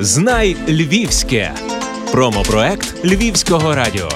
Знай Львівське. Промопроект Львівського радіо.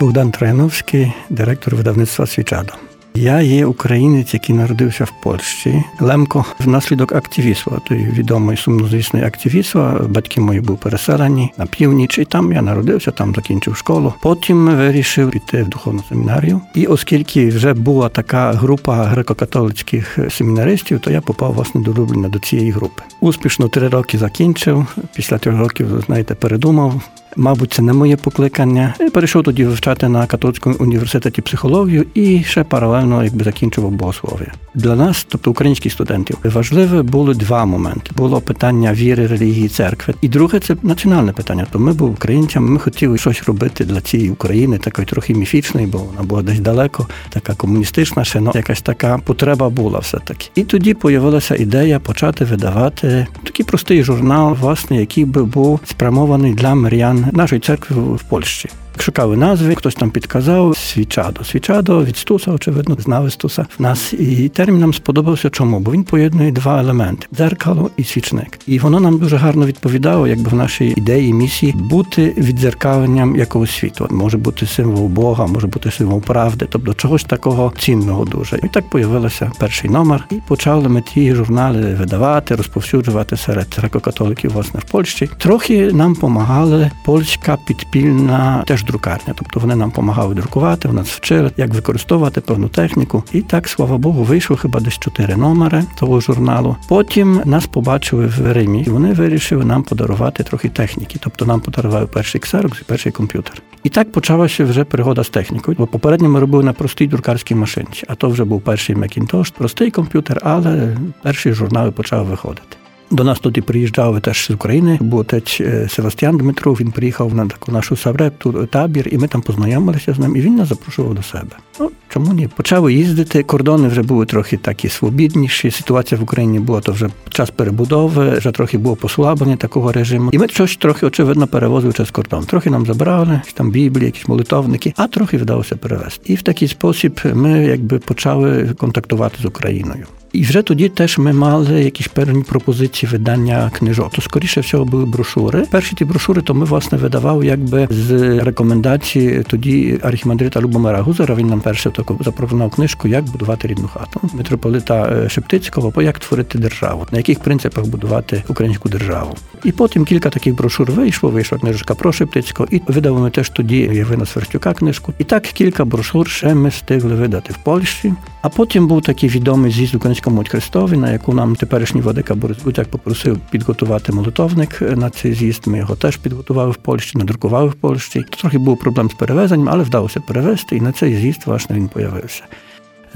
Богдан Трайновський, директор видавництва Свічадо. Я є українець, який народився в Польщі. Лемко внаслідок активізму, той відомий сумнозвісний активізм. Батьки мої були переселені на північ, і там я народився, там закінчив школу. Потім вирішив піти в духовну семінарію. І оскільки вже була така група греко-католицьких семінаристів, то я попав власне до Любліна до цієї групи. Успішно три роки закінчив. Після трьох років, знаєте, передумав. Мабуть, це не моє покликання. Я перейшов тоді вивчати на католицькому університеті психологію і ще паралельно якби закінчував богослов'я. Для нас, тобто українських студентів, важливе було два моменти: було питання віри, релігії, церкви, і друге це національне питання. То ми були українцями, ми хотіли щось робити для цієї України, такої трохи міфічної, бо вона була десь далеко, така комуністична, ще ну, якась така потреба була все таки. І тоді появилася ідея почати видавати такий простий журнал, власне, який би був спрямований для мирян нашої церкви в Польщі. Шукали назви, хтось там підказав свічадо. Свічадо від Стуса, очевидно, знали Стуса в нас. І термін нам сподобався. Чому? Бо він поєднує два елементи дзеркало і свічник. І воно нам дуже гарно відповідало, якби в нашій ідеї місії бути віддзеркаленням якогось світу. Може бути символ Бога, може бути символ правди, тобто чогось такого цінного дуже. І так появився перший номер, і почали ми ті журнали видавати, розповсюджувати серед греко-католиків, власне, в Польщі. Трохи нам допомагали польська підпільна теж друкарня. Тобто вони нам допомагали друкувати, нас вчили, як використовувати певну техніку. І так, слава Богу, вийшло хіба десь чотири номери того журналу. Потім нас побачили в Римі, і вони вирішили нам подарувати трохи техніки. Тобто нам подарували перший ксерокс і перший комп'ютер. І так почалася вже пригода з технікою. Бо попередньо ми робили на простій друкарській машинці, а то вже був перший Macintosh, простий комп'ютер, але перші журнали почали виходити. До нас тоді приїжджали теж з України, був отець е, Севастьян Дмитров, він приїхав на таку нашу саврепту табір, і ми там познайомилися з ним, і він нас запрошував до себе. Ну, чому ні? Почали їздити, кордони вже були трохи такі свобідніші. Ситуація в Україні була то вже час перебудови, вже трохи було послаблення такого режиму. І ми щось трохи, очевидно, перевозили через кордон. Трохи нам забрали, там біблії, якісь молитовники, а трохи вдалося перевезти. І в такий спосіб ми якби почали контактувати з Україною. І вже тоді теж ми мали якісь певні пропозиції видання книжок. То скоріше всього були брошури. Перші ті брошури, то ми власне видавали якби з рекомендації тоді архімандрита Любомира Гузера. Він нам перше таку запропонував книжку, як будувати рідну хату митрополита Шептицького, по як творити державу, на яких принципах будувати українську державу. І потім кілька таких брошур вийшло. Вийшла книжка про Шептицького, і видали ми теж тоді Євина Сверстюка книжку. І так кілька брошур ще ми встигли видати в Польщі. А потім був такий відомий з'їзд українському муть Христові, на яку нам теперішній владика Борис Гутяк попросив підготувати молитовник на цей з'їзд. Ми його теж підготували в Польщі, надрукували в Польщі. Трохи був проблем з перевезенням, але вдалося перевезти, і на цей з'їзд власне він появився.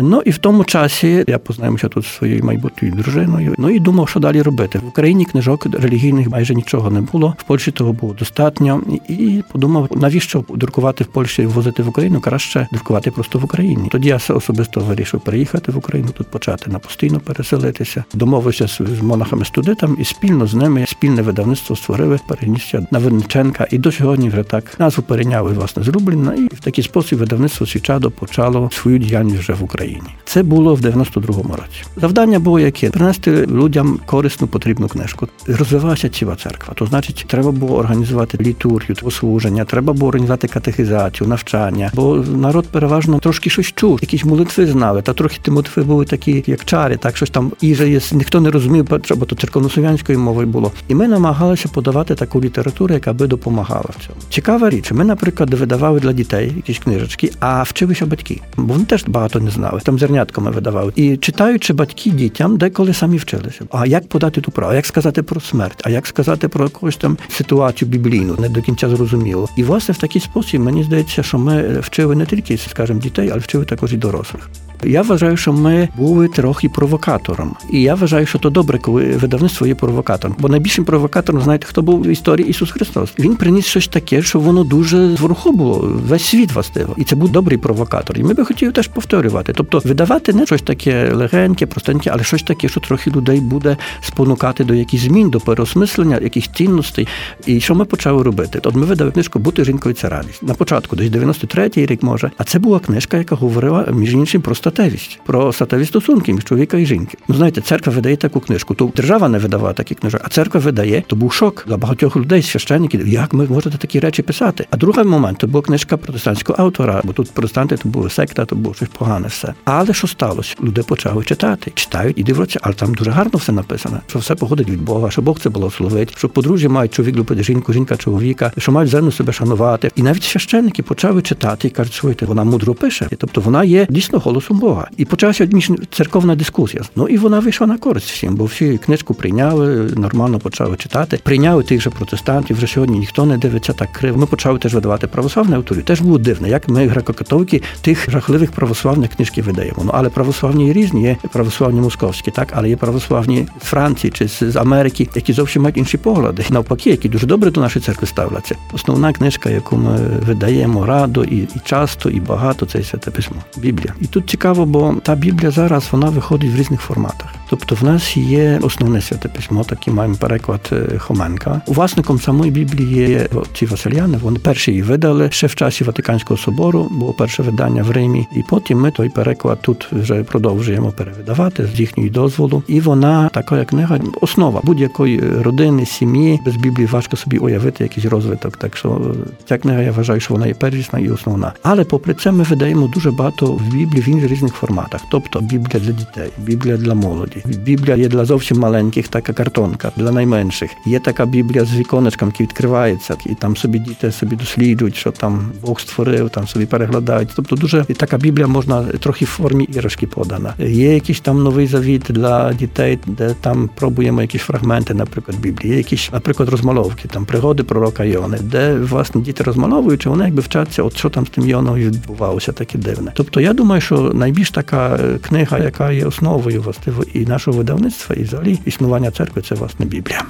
Ну і в тому часі я познайомився тут зі своєю майбутньою дружиною. Ну і думав, що далі робити. В Україні книжок релігійних майже нічого не було. В Польщі того було достатньо. І подумав, навіщо друкувати в Польщі і возити в Україну, краще друкувати просто в Україні. Тоді я особисто вирішив переїхати в Україну, тут почати на постійно переселитися. Домовився з монахами студентами і спільно з ними спільне видавництво створили перенісся на Винниченка. І до сьогодні вже так назву перейняли власне з Рубліна. І в такий спосіб видавництво Свічадо почало свою діяльність вже в Україні. Україні. Це було в 92-му році. Завдання було яке принести людям корисну потрібну книжку. Розвивалася ціла церква. То значить, треба було організувати літургію, послуження, треба було організувати катехізацію, навчання. Бо народ переважно трошки щось чув, якісь молитви знали. Та трохи ті молитви були такі, як чари, так щось там є. Ніхто не розумів, бо то церковнослов'янською мовою було. І ми намагалися подавати таку літературу, яка би допомагала в цьому. Цікава річ. Ми, наприклад, видавали для дітей якісь книжечки, а вчилися батьки, бо вони теж багато не знали там зернятками видавали. І читаючи батьки дітям, деколи самі вчилися. А як подати ту право? Як сказати про смерть? А як сказати про якусь там ситуацію біблійну? Не до кінця зрозуміло. І власне в такий спосіб мені здається, що ми вчили не тільки, скажімо, дітей, але вчили також і дорослих. Я вважаю, що ми були трохи провокатором. І я вважаю, що то добре, коли видавництво є провокатором. Бо найбільшим провокатором, знаєте, хто був в історії Ісус Христос. Він приніс щось таке, що воно дуже зворуху було, весь світ властиво. І це був добрий провокатор. І ми би хотіли теж повторювати. Тобто видавати не щось таке легеньке, простеньке, але щось таке, що трохи людей буде спонукати до якихось змін, до переосмислення, якихось цінностей. І що ми почали робити? От ми видали книжку Бути жінкою це радість. На початку, десь 93-й рік може. А це була книжка, яка говорила між іншим про статевість, про статеві стосунки між чоловіка і жінки. Ну знаєте, церква видає таку книжку. То держава не видавала такі книжок, а церква видає. То був шок для багатьох людей, священників. Як ми можете такі речі писати? А другий момент то була книжка протестантського автора, бо тут протестанти то були секта, то було щось погане все. Але що сталося? Люди почали читати, читають і дивляться, але там дуже гарно все написано, що все походить від Бога, що Бог це благословить, що подружжя мають чоловік любити жінку, жінка чоловіка, що мають землю себе шанувати. І навіть священники почали читати і кажуть, слухайте, вона мудро пише. Тобто вона є дійсно голосом Бога. І почалася церковна дискусія. Ну і вона вийшла на користь всім, бо всі книжку прийняли, нормально почали читати. Прийняли тих же протестантів. Вже сьогодні ніхто не дивиться так криво. Ми почали теж видавати православне авторів. Теж було дивно, як ми греко-католики, тих жахливих православних книжки видаємо. Ну але православні різні є православні московські, так але є православні з Франції чи з Америки, які зовсім мають інші погляди. Навпаки, які дуже добре до нашої церкви ставляться. Основна книжка, яку ми видаємо радо і, і часто, і багато, це святе письмо. Біблія. І тут цікаво, бо та Біблія зараз вона виходить в різних форматах. Тобто в нас є основне святе письмо, такий маємо переклад е, Хоменка. Власником самої Біблії є ці Васильяни. Вони перші її видали ще в часі Ватиканського собору, було перше видання в Римі, і потім ми той переклад тут вже продовжуємо перевидавати з їхньої дозволу. І вона така як книга, основа будь-якої родини, сім'ї без Біблії важко собі уявити якийсь розвиток. Так що ця книга я вважаю, що вона є первісна і основна. Але попри це ми видаємо дуже багато в Біблії в різних форматах. Тобто Біблія для дітей, Біблія для молоді. Біблія є для зовсім маленьких, така картонка, для найменших. Є така Біблія з віконечком, які відкривається, і там собі діти собі досліджують, що там Бог створив, там собі переглядають. Тобто дуже така Біблія можна трохи в формі іграшки подана. Є якийсь там новий завіт для дітей, де там пробуємо якісь фрагменти, наприклад, Біблії. Є якісь, наприклад, розмальовки, там пригоди пророка Йони, де власне діти розмальовують, вони якби вчаться, от що там з тим Йоною відбувалося, таке дивне. Тобто я думаю, що найбільш така книга, яка є основою властиво і нашого видавництва, і взагалі існування церкви це власне Біблія.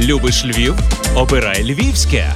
Любиш Львів? Обирай Львівське.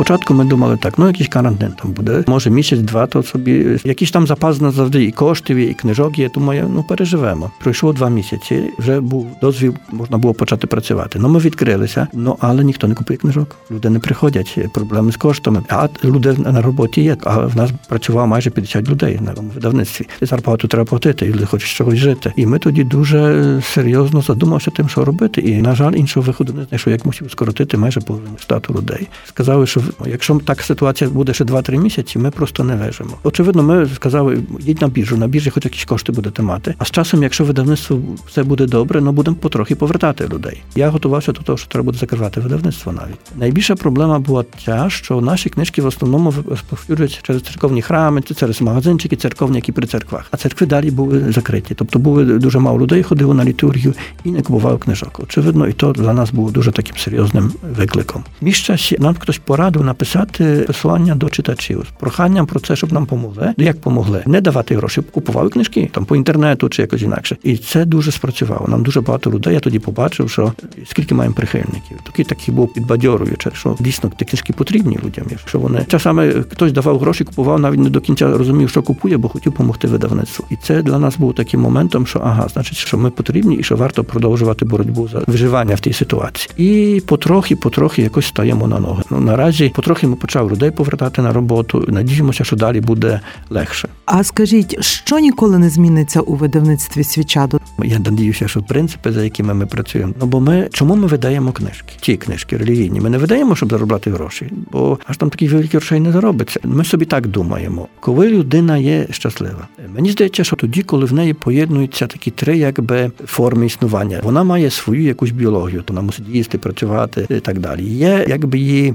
Спочатку ми думали так, ну якийсь карантин там буде, може місяць-два, то собі якісь там запас на завжди і коштів, і книжок є, тому ну переживемо. Пройшло два місяці, вже був дозвіл, можна було почати працювати. Ну ми відкрилися, ну але ніхто не купує книжок. Люди не приходять, проблеми з коштами. А люди на роботі є. А в нас працювало майже 50 людей на видавництві. Зарплату треба платити, і люди хочуть чогось жити. І ми тоді дуже серйозно задумалися тим, що робити. І на жаль, іншого виходу не знайшов, як мусив скоротити майже половину штату людей. Сказали, що Якщо так ситуація буде ще 2-3 місяці, ми просто не вижимо. Очевидно, ми сказали, їдь на біржу, на біржі хоч якісь кошти будете мати. А з часом, якщо видавництво все буде добре, ну будемо потрохи повертати людей. Я готувався до того, що треба буде закривати видавництво навіть. Найбільша проблема була ця, що наші книжки в основному розповсюджуються через церковні храми, через магазинчики, церковні, які при церквах. А церкви далі були закриті. Тобто були дуже мало людей, ходили на літургію і не купували книжок. Очевидно, і то для нас було дуже таким серйозним викликом. Між нам хтось порадив написати послання до читачів з проханням про це, щоб нам помогли. Як помогли? Не давати гроші, купували книжки там по інтернету чи якось інакше. І це дуже спрацювало. Нам дуже багато людей. Я тоді побачив, що скільки маємо прихильників. Такий такий був підбадьоруючи, що дійсно ті книжки потрібні людям. Якщо вони часами хтось давав гроші, купував, навіть не до кінця розумів, що купує, бо хотів допомогти видавництву. І це для нас був таким моментом, що ага, значить, що ми потрібні і що варто продовжувати боротьбу за виживання в тій ситуації. І потрохи, потрохи якось стаємо на ноги. Ну наразі потрохи ми почали людей повертати на роботу. Надіємося, що далі буде легше. А скажіть, що ніколи не зміниться у видавництві свічаду? Я надіюся, що принципи, за якими ми працюємо. Ну бо ми чому ми видаємо книжки? Ті книжки релігійні. Ми не видаємо, щоб заробляти гроші, бо аж там таких великих грошей не заробиться. Ми собі так думаємо. Коли людина є щаслива, мені здається, що тоді, коли в неї поєднуються такі три, якби форми існування, вона має свою якусь біологію, то вона мусить їсти, працювати і так далі. Є якби її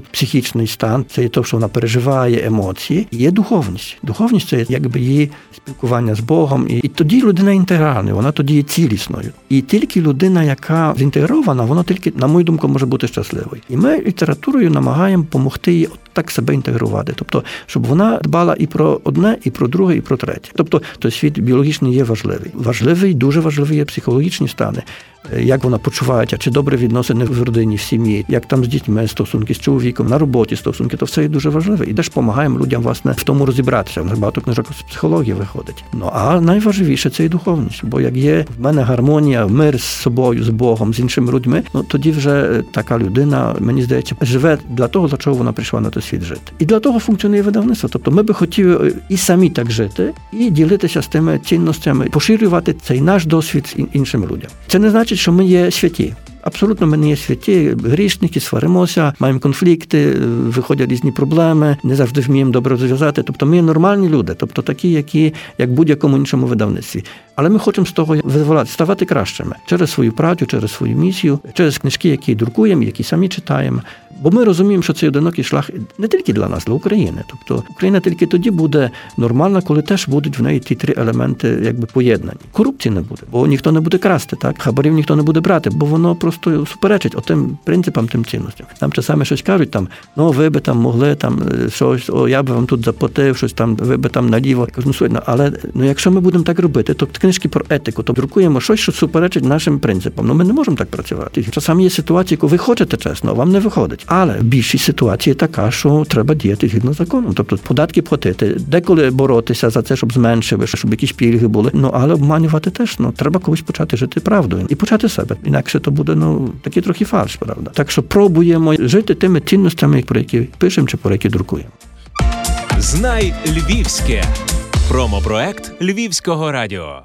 психічний стан, це є те, що вона переживає емоції. Є духовність. Духовність це якби її спілкування з Богом, і тоді людина інтегральна, вона тоді є цілісною. І тільки людина, яка зінтегрована, вона тільки, на мою думку, може бути щасливою. І ми літературою намагаємо допомогти їй так себе інтегрувати, тобто, щоб вона дбала і про одне, і про друге, і про третє. Тобто, той світ біологічний є важливий. Важливий, дуже важливий є психологічні стани. Е, як вона почувається, чи добре відносини в родині, в сім'ї, як там з дітьми стосунки з чоловіком, на роботі стосунки, то все є дуже важливе. І теж допомагаємо людям власне в тому розібратися. Багато книжок з психології виходить. Ну а найважливіше це і духовність. Бо як є в мене гармонія, мир з собою, з Богом, з іншими людьми, ну тоді вже така людина, мені здається, живе для того, за чого вона прийшла на той досвід жити. І для того функціонує видавництво. Тобто ми би хотіли і самі так жити, і ділитися з тими цінностями, поширювати цей наш досвід іншим людям. Це не значить, що ми є святі. Абсолютно ми не є святі, грішники, сваримося, маємо конфлікти, виходять різні проблеми, не завжди вміємо добре розв'язати. Тобто ми є нормальні люди, тобто такі, які як будь-якому іншому видавництві. Але ми хочемо з того визволяти, ставати кращими через свою працю, через свою місію, через книжки, які друкуємо, які самі читаємо. Бо ми розуміємо, що цей одинокий шлях не тільки для нас, для України. Тобто Україна тільки тоді буде нормальна, коли теж будуть в неї ті три елементи, якби поєднані. Корупції не буде, бо ніхто не буде красти, так хабарів ніхто не буде брати, бо воно просто суперечить отим принципам, тим цінностям. Нам часами щось кажуть, там ну ви би там могли там е, щось, о, я би вам тут заплатив, щось там, ви би там наліво. Я кажу, ну але ну якщо ми будемо так робити, то книжки про етику, то друкуємо щось, що суперечить нашим принципам. Ну ми не можемо так працювати. Часами є ситуації, коли ви хочете чесно, а вам не виходить. Але більшість ситуації така, що треба діяти згідно законом. Тобто податки платити, деколи боротися за це, щоб зменшили, щоб якісь пільги були. Ну але обманювати теж ну треба колись почати жити правдою і почати себе. Інакше то буде ну такий трохи фальш, правда. Так що пробуємо жити тими цінностями, про які пишемо чи про які друкуємо. Знай Львівське промопроект Львівського радіо.